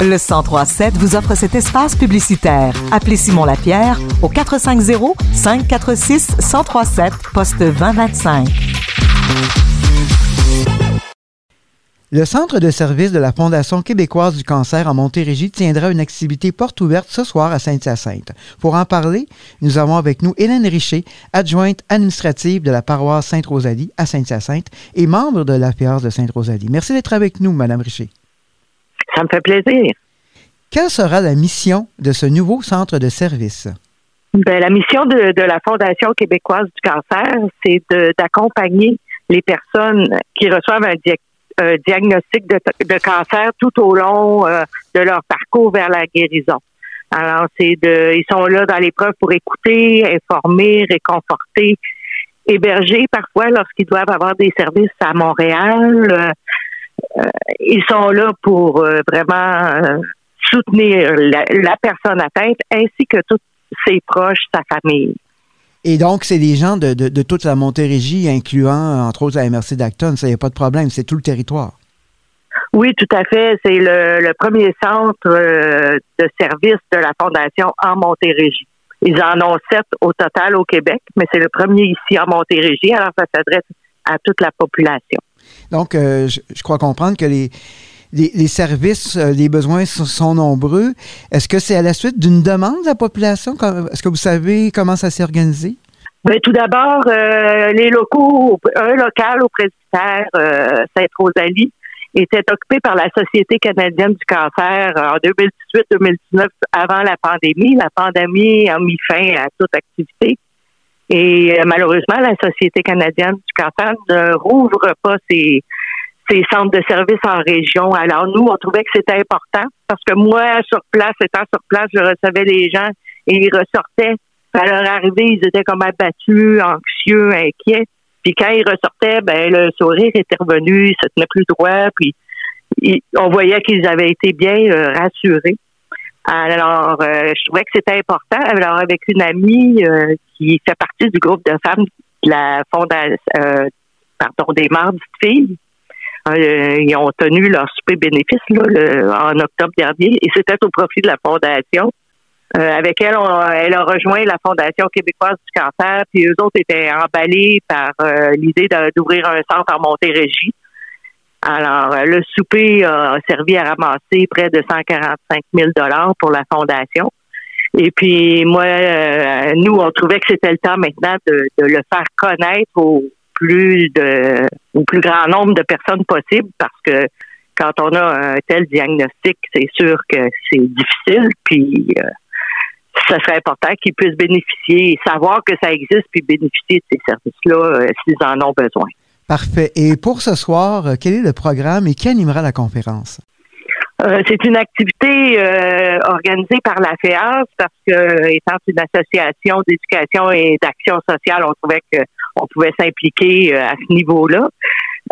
Le 1037 vous offre cet espace publicitaire. Appelez Simon Lapierre au 450 546 1037 poste 2025. Le Centre de services de la Fondation québécoise du cancer en Montérégie tiendra une activité porte ouverte ce soir à Sainte-Hyacinthe. Pour en parler, nous avons avec nous Hélène Richer, adjointe administrative de la paroisse Sainte-Rosalie à Sainte-Hyacinthe et membre de l'APR de Sainte-Rosalie. Merci d'être avec nous, Madame Richer. Ça me fait plaisir. Quelle sera la mission de ce nouveau centre de services? Ben, la mission de, la Fondation québécoise du cancer, c'est d'accompagner les personnes qui reçoivent un, euh, diagnostic de, de, cancer tout au long euh, de leur parcours vers la guérison. Alors, c'est de, ils sont là dans l'épreuve pour écouter, informer, réconforter, héberger parfois lorsqu'ils doivent avoir des services à Montréal. Euh, ils sont là pour vraiment soutenir la, la, personne atteinte ainsi que tous ses proches, sa famille. Et donc, c'est des gens de, de, toute la Montérégie, incluant, entre autres, la MRC d'Acton. Ça, n'y a pas de problème. C'est tout le territoire. Oui, tout à fait. C'est le, premier centre euh, de service de la Fondation en Montérégie. Ils en ont sept au total au Québec, mais c'est le premier ici en Montérégie. Alors, ça s'adresse à toute la population. Donc, euh, je, crois comprendre que les, les, services, euh, les besoins sont, nombreux. Est-ce que c'est à la suite d'une demande de la population? Est-ce que vous savez comment ça s'est organisé? Bien, tout d'abord, euh, les locaux, un local au presbytère Sainte-Rosalie était occupé par la Société canadienne du cancer en 2018-2019, avant la pandémie. La pandémie a mis fin à toute activité. Et malheureusement, la Société canadienne du cancer ne rouvre pas ses, centres de services en région. Alors nous, on trouvait que c'était important parce que moi, sur place, étant sur place, je recevais les gens et ils ressortaient. À leur arrivée, ils étaient comme abattus, anxieux, inquiets. Puis quand ils ressortaient, ben le sourire était revenu, ils se tenaient plus droit, puis on voyait qu'ils avaient été bien euh, rassurés. Alors, euh, je trouvais que c'était important. Alors, avec une amie euh, qui fait partie du groupe de femmes de la fondation, pardon, des mardes filles, euh, ils ont tenu leur super bénéfice là, en octobre dernier et c'était au profit de la fondation. Euh, avec elle, elle a rejoint la Fondation québécoise du cancer, puis eux autres étaient emballés par euh, l'idée d'ouvrir un centre en Montérégie. Alors, le souper a servi à ramasser près de 145 000 dollars pour la fondation. Et puis, moi, nous, on trouvait que c'était le temps maintenant de, de le faire connaître aux, plus de au plus grand nombre de personnes possible parce que quand on a un tel diagnostic, c'est sûr que c'est difficile, puis euh, ça serait important qu'ils puissent bénéficier, savoir que ça existe, puis bénéficier de ces services-là euh, s'ils en ont besoin. Parfait. Et pour ce soir, euh, quel est le programme et qui animera la conférence? c'est une activité organisée par la FEAS parce que, étant une association d'éducation et d'action sociale, on trouvait que on pouvait s'impliquer euh, à ce niveau-là.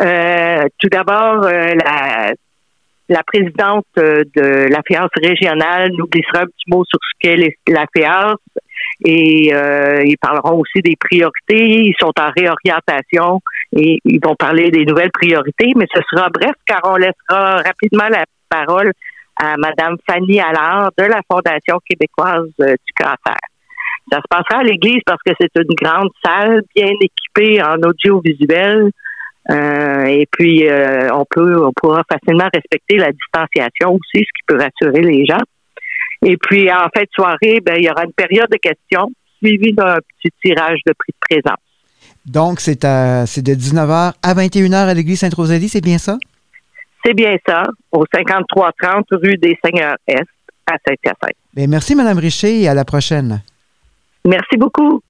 Euh, tout d'abord, euh, la, présidente de la FIAS régionale nous glissera un petit mot sur ce qu'est la FIAS et ils parleront aussi des priorités. Ils sont en réorientation et ils vont parler des nouvelles priorités, mais ce sera bref car on laissera rapidement la parole à Madame Fanny Allard de la Fondation québécoise du cancer. Ça se passera à l'église parce que c'est une grande salle bien équipée en audiovisuel. Euh, et puis euh, on peut on pourra facilement respecter la distanciation aussi, ce qui peut rassurer les gens. Et puis en fin de soirée, ben, il y aura une période de questions suivie d'un petit tirage de prix de présence. Donc c'est de 19h à 21h à l'église Sainte-Rosalie, c'est bien ça? C'est bien ça, au 5330 rue des Seigneurs Est à Saint-Hyacinthe. Bien, merci Mme Richer et à la prochaine. Merci beaucoup.